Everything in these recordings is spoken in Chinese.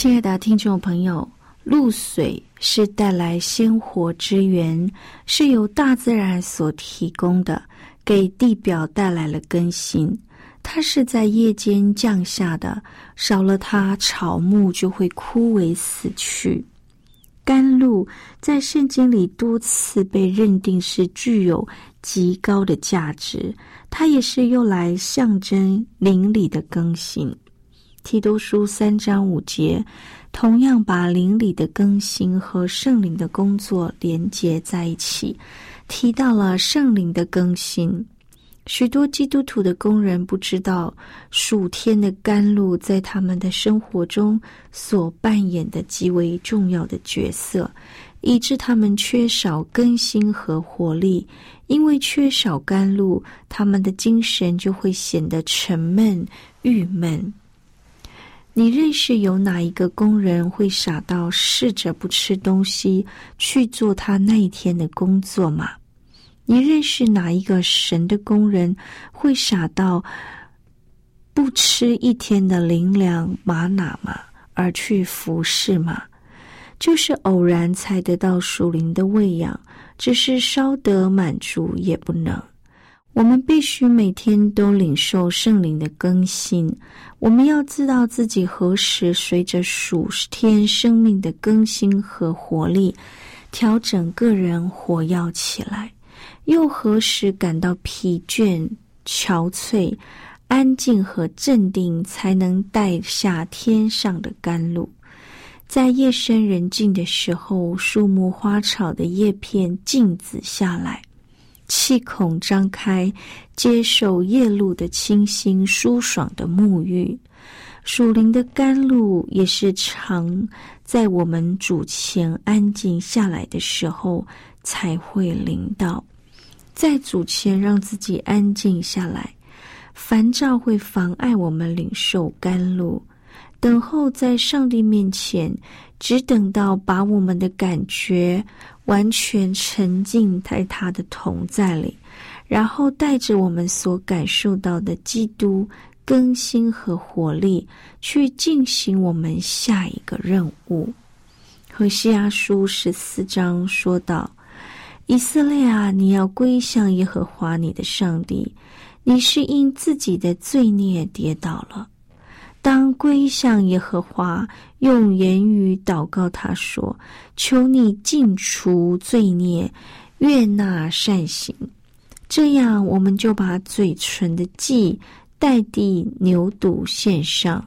亲爱的听众朋友，露水是带来鲜活之源，是由大自然所提供的，给地表带来了更新。它是在夜间降下的，少了它，草木就会枯萎死去。甘露在圣经里多次被认定是具有极高的价值，它也是用来象征灵里的更新。提多书三章五节，同样把灵里的更新和圣灵的工作连接在一起，提到了圣灵的更新。许多基督徒的工人不知道数天的甘露在他们的生活中所扮演的极为重要的角色，以致他们缺少更新和活力。因为缺少甘露，他们的精神就会显得沉闷、郁闷。你认识有哪一个工人会傻到试着不吃东西去做他那一天的工作吗？你认识哪一个神的工人会傻到不吃一天的灵粮玛瑙吗？而去服侍吗？就是偶然才得到属灵的喂养，只是稍得满足也不能。我们必须每天都领受圣灵的更新。我们要知道自己何时随着属天生命的更新和活力，调整个人活跃起来；又何时感到疲倦、憔悴、安静和镇定，才能带下天上的甘露。在夜深人静的时候，树木花草的叶片静止下来。气孔张开，接受夜露的清新舒爽的沐浴。属灵的甘露也是常在我们主前安静下来的时候才会领到。在主前让自己安静下来，烦躁会妨碍我们领受甘露。等候在上帝面前，只等到把我们的感觉。完全沉浸在他的同在里，然后带着我们所感受到的基督更新和活力，去进行我们下一个任务。和西阿书十四章说道：“以色列啊，你要归向耶和华你的上帝，你是因自己的罪孽跌倒了。”当归向耶和华，用言语祷告他说：“求你尽除罪孽，悦纳善行。”这样，我们就把嘴唇的祭代替牛犊献上。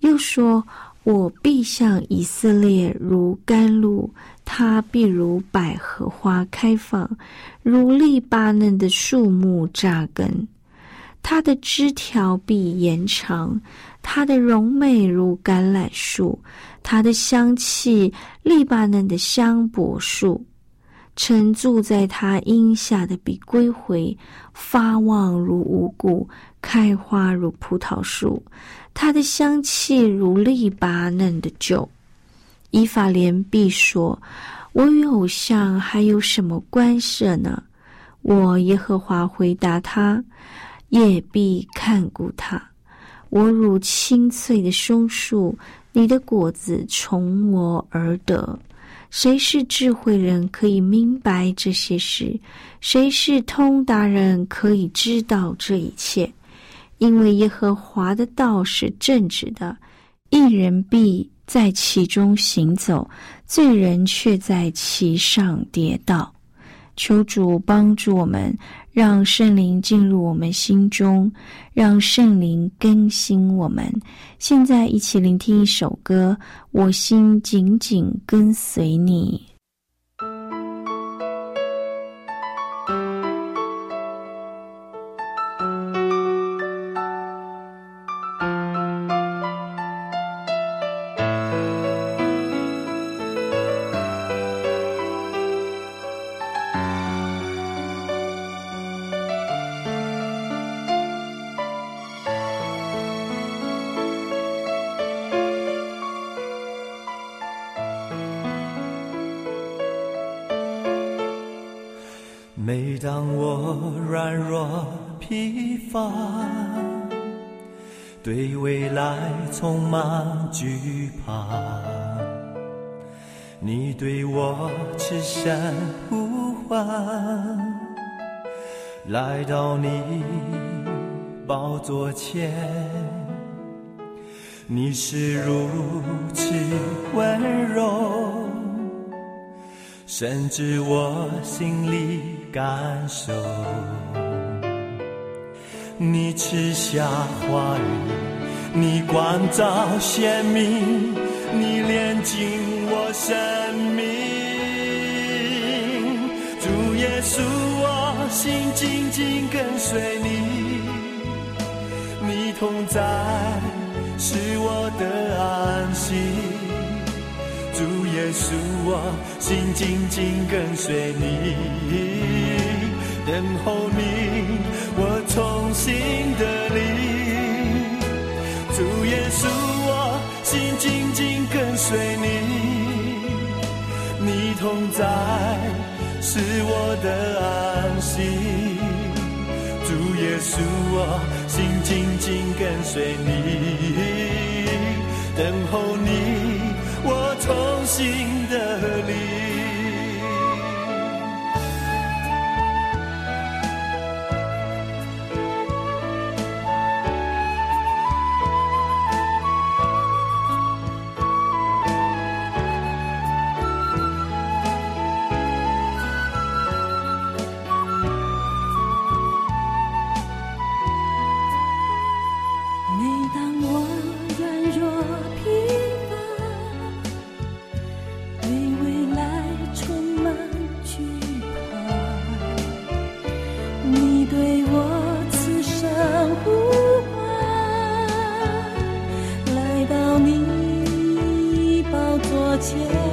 又说：“我必向以色列如甘露，他必如百合花开放，如利巴嫩的树木扎根，它的枝条必延长。”它的容美如橄榄树，它的香气利巴嫩的香柏树，沉住在它荫下的比归回，发旺如五谷，开花如葡萄树。它的香气如利巴嫩的酒。以法莲必说：“我与偶像还有什么关涉呢？”我耶和华回答他：“也必看顾他。”我如青翠的松树，你的果子从我而得。谁是智慧人，可以明白这些事？谁是通达人，可以知道这一切？因为耶和华的道是正直的，一人必在其中行走，罪人却在其上跌倒。求主帮助我们，让圣灵进入我们心中，让圣灵更新我们。现在一起聆听一首歌，《我心紧紧跟随你》。疲乏，对未来充满惧怕，你对我痴声呼唤，来到你宝座前，你是如此温柔。甚至我心里感受，你赐下话语，你光照鲜明，你炼净我生命。主耶稣，我心紧紧跟随你，你同在是我的安息。主耶稣，我心紧紧跟随你，等候你，重新的你。主耶稣，我心紧紧跟随你，你同在是我的安息。主耶稣，我心紧紧跟随你，等候你。我重新的你前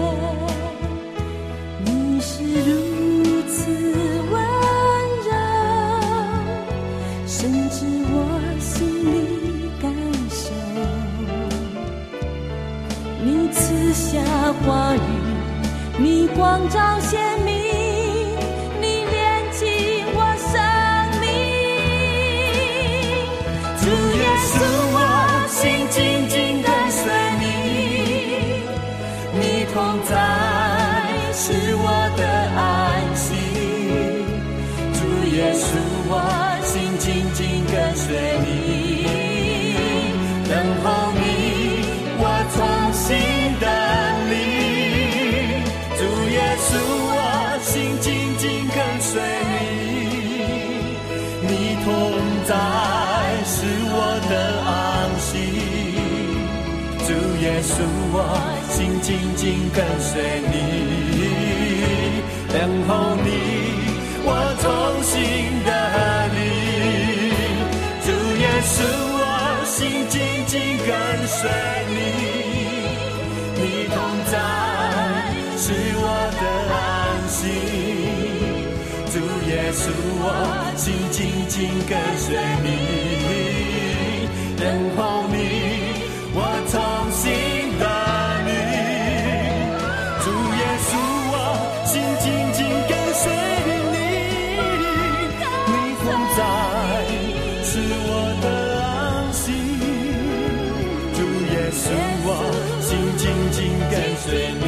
在是我的安息，主。耶稣，我心紧紧跟随你，等候你，我重新的你。主耶稣，我心紧紧跟随你，你同在是我的安息。耶稣，我心紧紧跟随你，等候你，我重新的你。主耶稣，我心紧紧跟随你，你同在是我的安息。主耶稣，我心紧紧跟随你，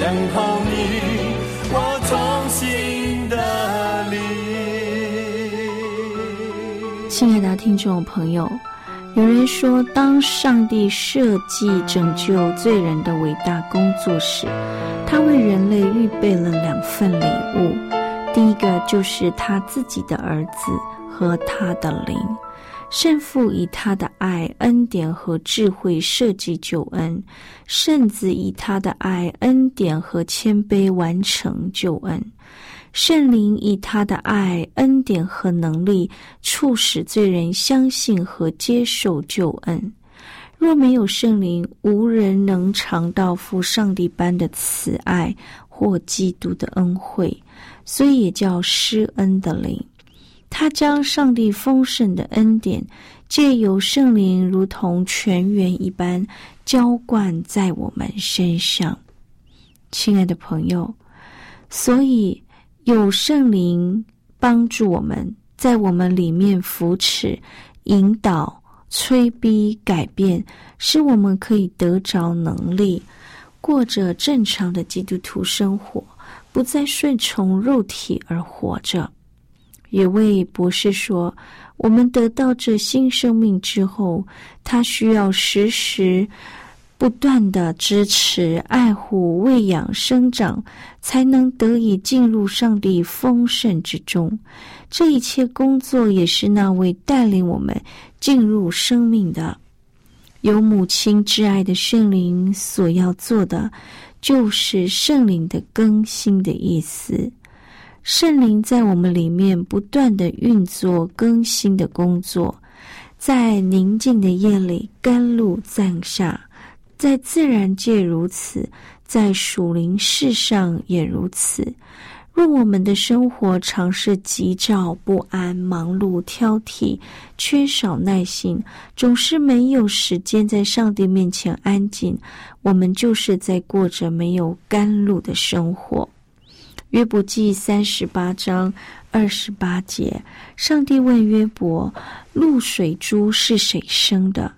等候你。听众朋友，有人说，当上帝设计拯救罪人的伟大工作时，他为人类预备了两份礼物。第一个就是他自己的儿子和他的灵。圣父以他的爱、恩典和智慧设计救恩，圣子以他的爱、恩典和谦卑完成救恩，圣灵以他的爱、恩典和能力促使罪人相信和接受救恩。若没有圣灵，无人能尝到父上帝般的慈爱或基督的恩惠，所以也叫施恩的灵。他将上帝丰盛的恩典借由圣灵，如同泉源一般浇灌在我们身上，亲爱的朋友。所以有圣灵帮助我们，在我们里面扶持、引导、催逼、改变，使我们可以得着能力，过着正常的基督徒生活，不再顺从肉体而活着。有位博士说：“我们得到这新生命之后，他需要时时不断的支持、爱护、喂养、生长，才能得以进入上帝丰盛之中。这一切工作也是那位带领我们进入生命的、有母亲挚爱的圣灵所要做的，就是圣灵的更新的意思。”圣灵在我们里面不断的运作更新的工作，在宁静的夜里甘露降下，在自然界如此，在属灵世上也如此。若我们的生活常是急躁不安、忙碌挑剔、缺少耐心，总是没有时间在上帝面前安静，我们就是在过着没有甘露的生活。约伯记三十八章二十八节，上帝问约伯：“露水珠是谁生的？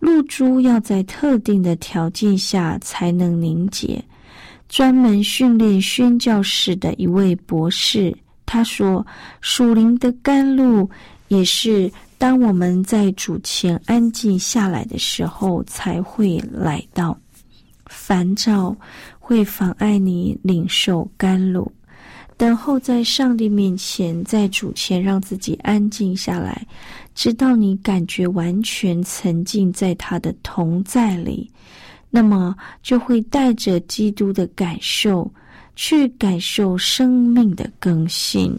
露珠要在特定的条件下才能凝结。”专门训练宣教士的一位博士他说：“属灵的甘露也是当我们在主前安静下来的时候才会来到。烦躁。”会妨碍你领受甘露，等候在上帝面前，在主前让自己安静下来，直到你感觉完全沉浸在他的同在里，那么就会带着基督的感受去感受生命的更新。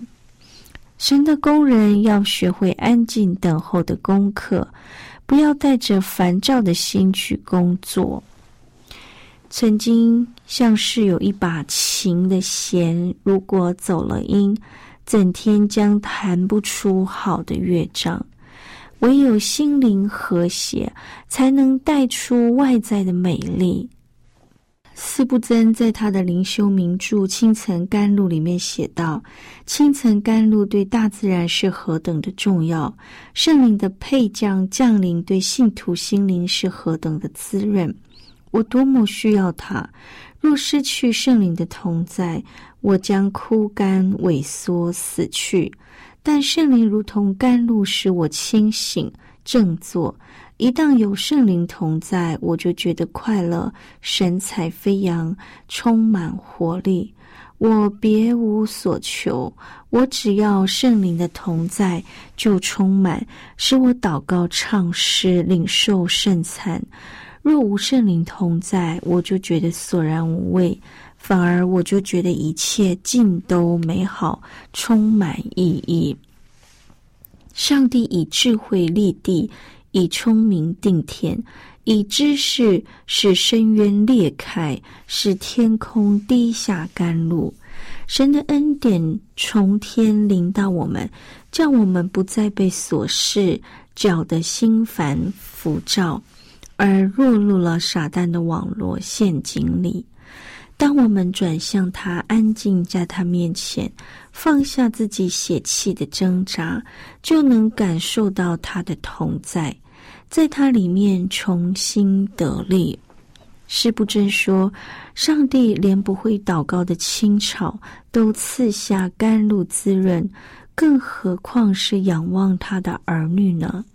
神的工人要学会安静等候的功课，不要带着烦躁的心去工作。曾经像是有一把琴的弦，如果走了音，整天将弹不出好的乐章。唯有心灵和谐，才能带出外在的美丽。斯布真在他的灵修名著《清晨甘露》里面写道：“清晨甘露对大自然是何等的重要，圣灵的配将降临对信徒心灵是何等的滋润。”我多么需要他！若失去圣灵的同在，我将枯干、萎缩、死去。但圣灵如同甘露，使我清醒、振作。一旦有圣灵同在，我就觉得快乐、神采飞扬、充满活力。我别无所求，我只要圣灵的同在，就充满，使我祷告、唱诗、领受圣餐。若无圣灵同在，我就觉得索然无味，反而我就觉得一切尽都美好，充满意义。上帝以智慧立地，以聪明定天，以知识使深渊裂开，使天空滴下甘露。神的恩典从天临到我们，叫我们不再被琐事搅得心烦浮躁。而落入了傻蛋的网络陷阱里。当我们转向他，安静在他面前，放下自己血气的挣扎，就能感受到他的同在，在他里面重新得力。是不真说，上帝连不会祷告的青草都赐下甘露滋润，更何况是仰望他的儿女呢？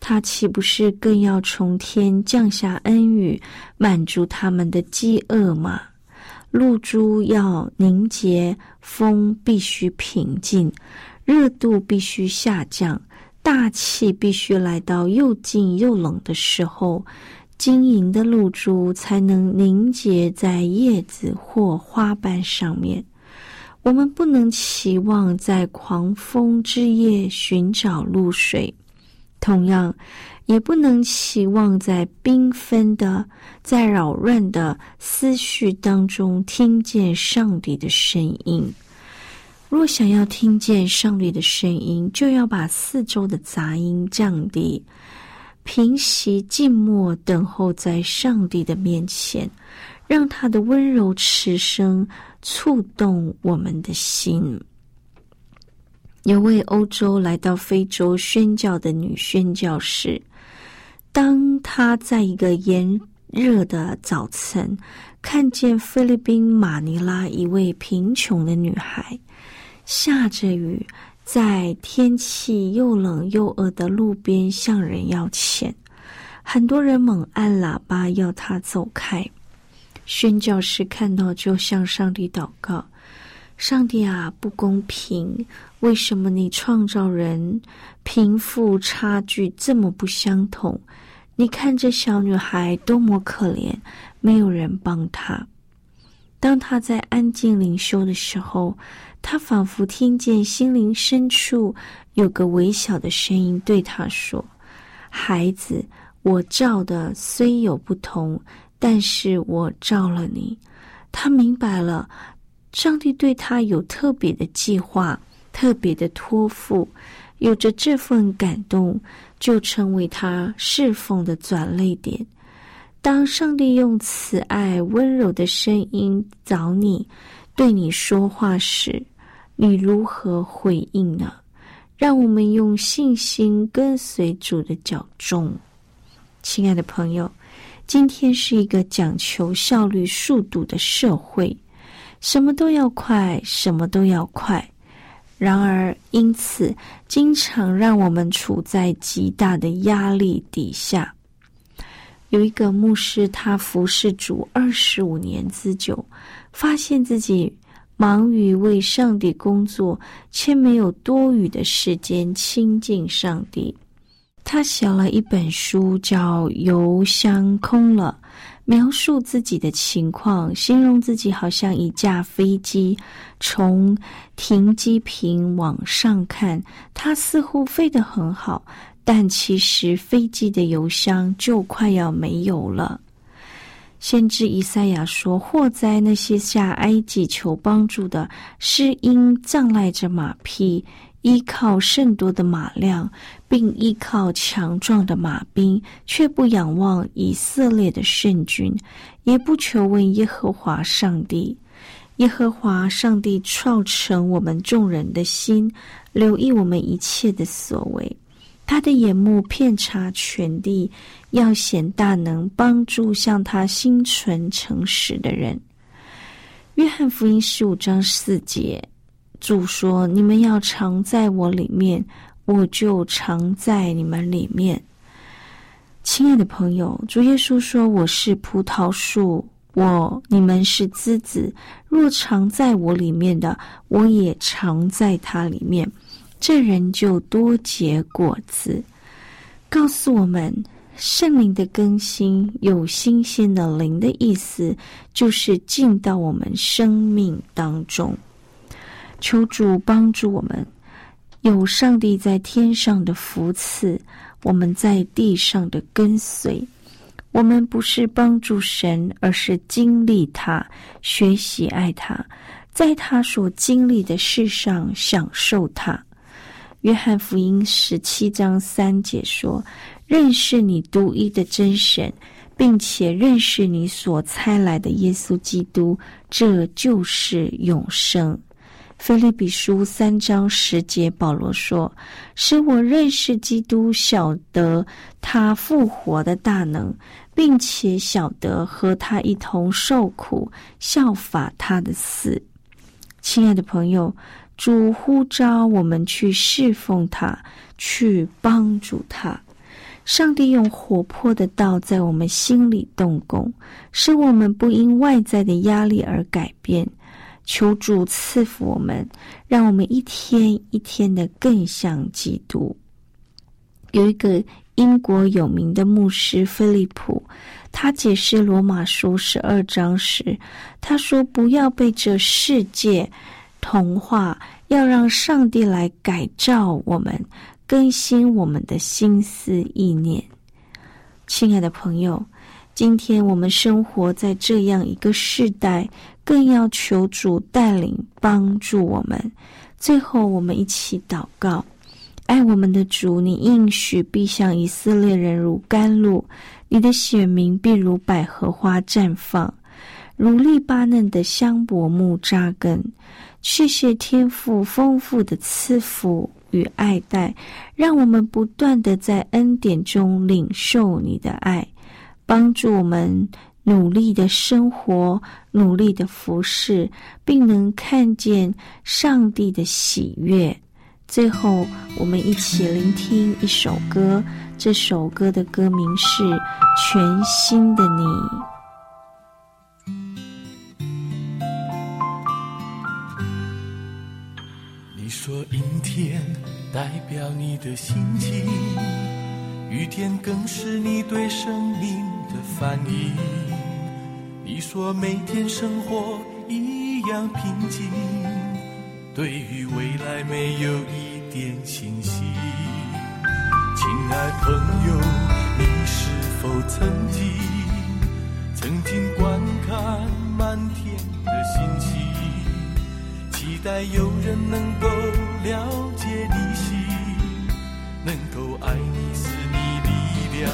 他岂不是更要从天降下恩雨，满足他们的饥饿吗？露珠要凝结，风必须平静，热度必须下降，大气必须来到又静又冷的时候，晶莹的露珠才能凝结在叶子或花瓣上面。我们不能期望在狂风之夜寻找露水。同样，也不能期望在缤纷的、在扰乱的思绪当中听见上帝的声音。若想要听见上帝的声音，就要把四周的杂音降低，平息静默，等候在上帝的面前，让他的温柔持声触动我们的心。有位欧洲来到非洲宣教的女宣教士，当她在一个炎热的早晨看见菲律宾马尼拉一位贫穷的女孩，下着雨，在天气又冷又饿的路边向人要钱，很多人猛按喇叭要她走开。宣教士看到就向上帝祷告。上帝啊，不公平！为什么你创造人贫富差距这么不相同？你看这小女孩多么可怜，没有人帮她。当她在安静灵修的时候，她仿佛听见心灵深处有个微小的声音对她说：“孩子，我照的虽有不同，但是我照了你。”她明白了。上帝对他有特别的计划，特别的托付，有着这份感动，就成为他侍奉的转泪点。当上帝用慈爱、温柔的声音找你，对你说话时，你如何回应呢？让我们用信心跟随主的脚踪。亲爱的朋友，今天是一个讲求效率、速度的社会。什么都要快，什么都要快。然而，因此经常让我们处在极大的压力底下。有一个牧师，他服侍主二十五年之久，发现自己忙于为上帝工作，却没有多余的时间亲近上帝。他写了一本书，叫《油箱空了》。描述自己的情况，形容自己好像一架飞机从停机坪往上看，它似乎飞得很好，但其实飞机的油箱就快要没有了。先知以赛亚说：“祸灾那些下埃及求帮助的，是因障碍着马匹。”依靠甚多的马量，并依靠强壮的马兵，却不仰望以色列的圣君，也不求问耶和华上帝。耶和华上帝创成我们众人的心，留意我们一切的所为。他的眼目遍察全地，要显大能，帮助向他心存诚实的人。约翰福音十五章四节。主说：“你们要常在我里面，我就常在你们里面。”亲爱的朋友，主耶稣说：“我是葡萄树，我你们是枝子。若常在我里面的，我也常在他里面。这人就多结果子。”告诉我们，圣灵的更新，有新鲜的灵的意思，就是进到我们生命当中。求主帮助我们，有上帝在天上的福赐，我们在地上的跟随。我们不是帮助神，而是经历他，学习爱他，在他所经历的事上享受他。约翰福音十七章三节说：“认识你独一的真神，并且认识你所差来的耶稣基督，这就是永生。”菲利比书三章十节，保罗说：“使我认识基督，晓得他复活的大能，并且晓得和他一同受苦，效法他的死。”亲爱的朋友，主呼召我们去侍奉他，去帮助他。上帝用活泼的道在我们心里动工，使我们不因外在的压力而改变。求主赐福我们，让我们一天一天的更像基督。有一个英国有名的牧师菲利普，他解释罗马书十二章时，他说：“不要被这世界同化，要让上帝来改造我们。”更新我们的心思意念，亲爱的朋友，今天我们生活在这样一个时代，更要求主带领帮助我们。最后，我们一起祷告：爱我们的主，你应许必像以色列人如甘露，你的选民必如百合花绽放，如利巴嫩的香柏木扎根。谢谢天父丰富的赐福。与爱戴，让我们不断的在恩典中领受你的爱，帮助我们努力的生活，努力的服侍，并能看见上帝的喜悦。最后，我们一起聆听一首歌，这首歌的歌名是《全新的你》。你说阴天代表你的心情，雨天更是你对生命的反应。你说每天生活一样平静，对于未来没有一点信心。亲爱朋友，你是否曾经曾经观看满天的星星？期待有人能够了解你心，能够爱你，使你力量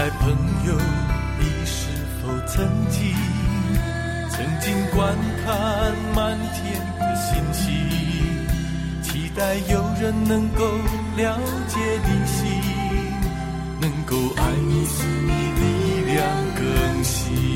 在朋友，你是否曾经曾经观看满天的星星？期待有人能够了解你心，能够爱你，使你力量更新。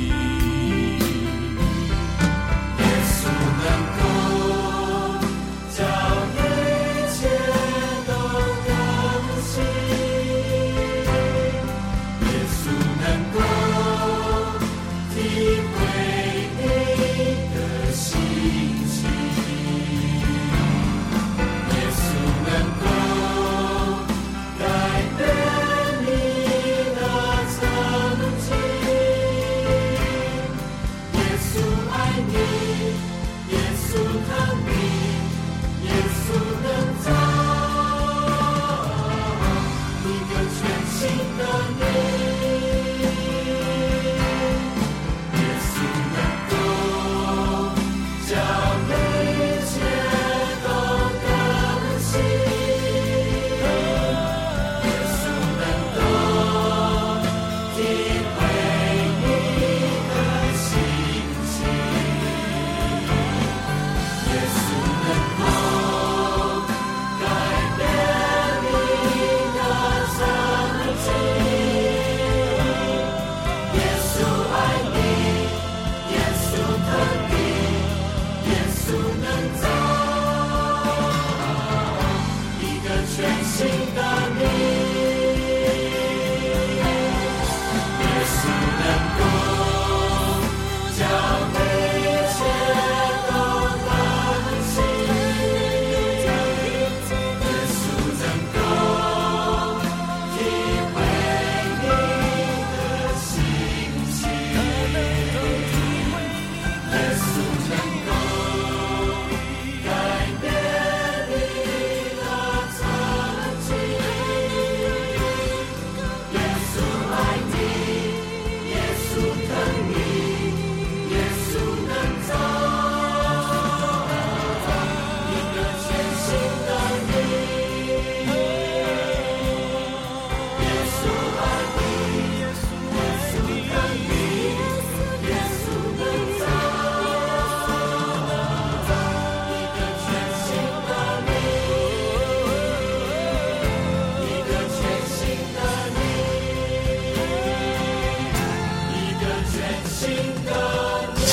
to come.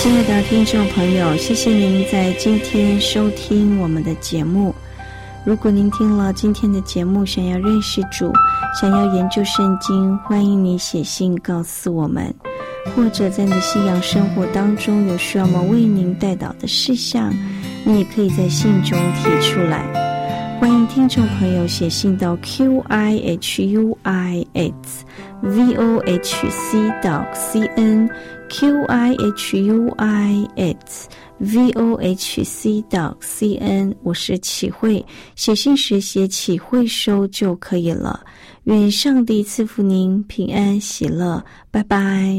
亲爱的听众朋友，谢谢您在今天收听我们的节目。如果您听了今天的节目，想要认识主，想要研究圣经，欢迎你写信告诉我们；或者在你的信仰生活当中有需要我们为您带导的事项，你也可以在信中提出来。欢迎听众朋友写信到 q i h u i s v o h c 到 c n q i h u i s v o h c 到 c n，我是启慧，写信时写启慧收就可以了。愿上帝赐福您平安喜乐，拜拜。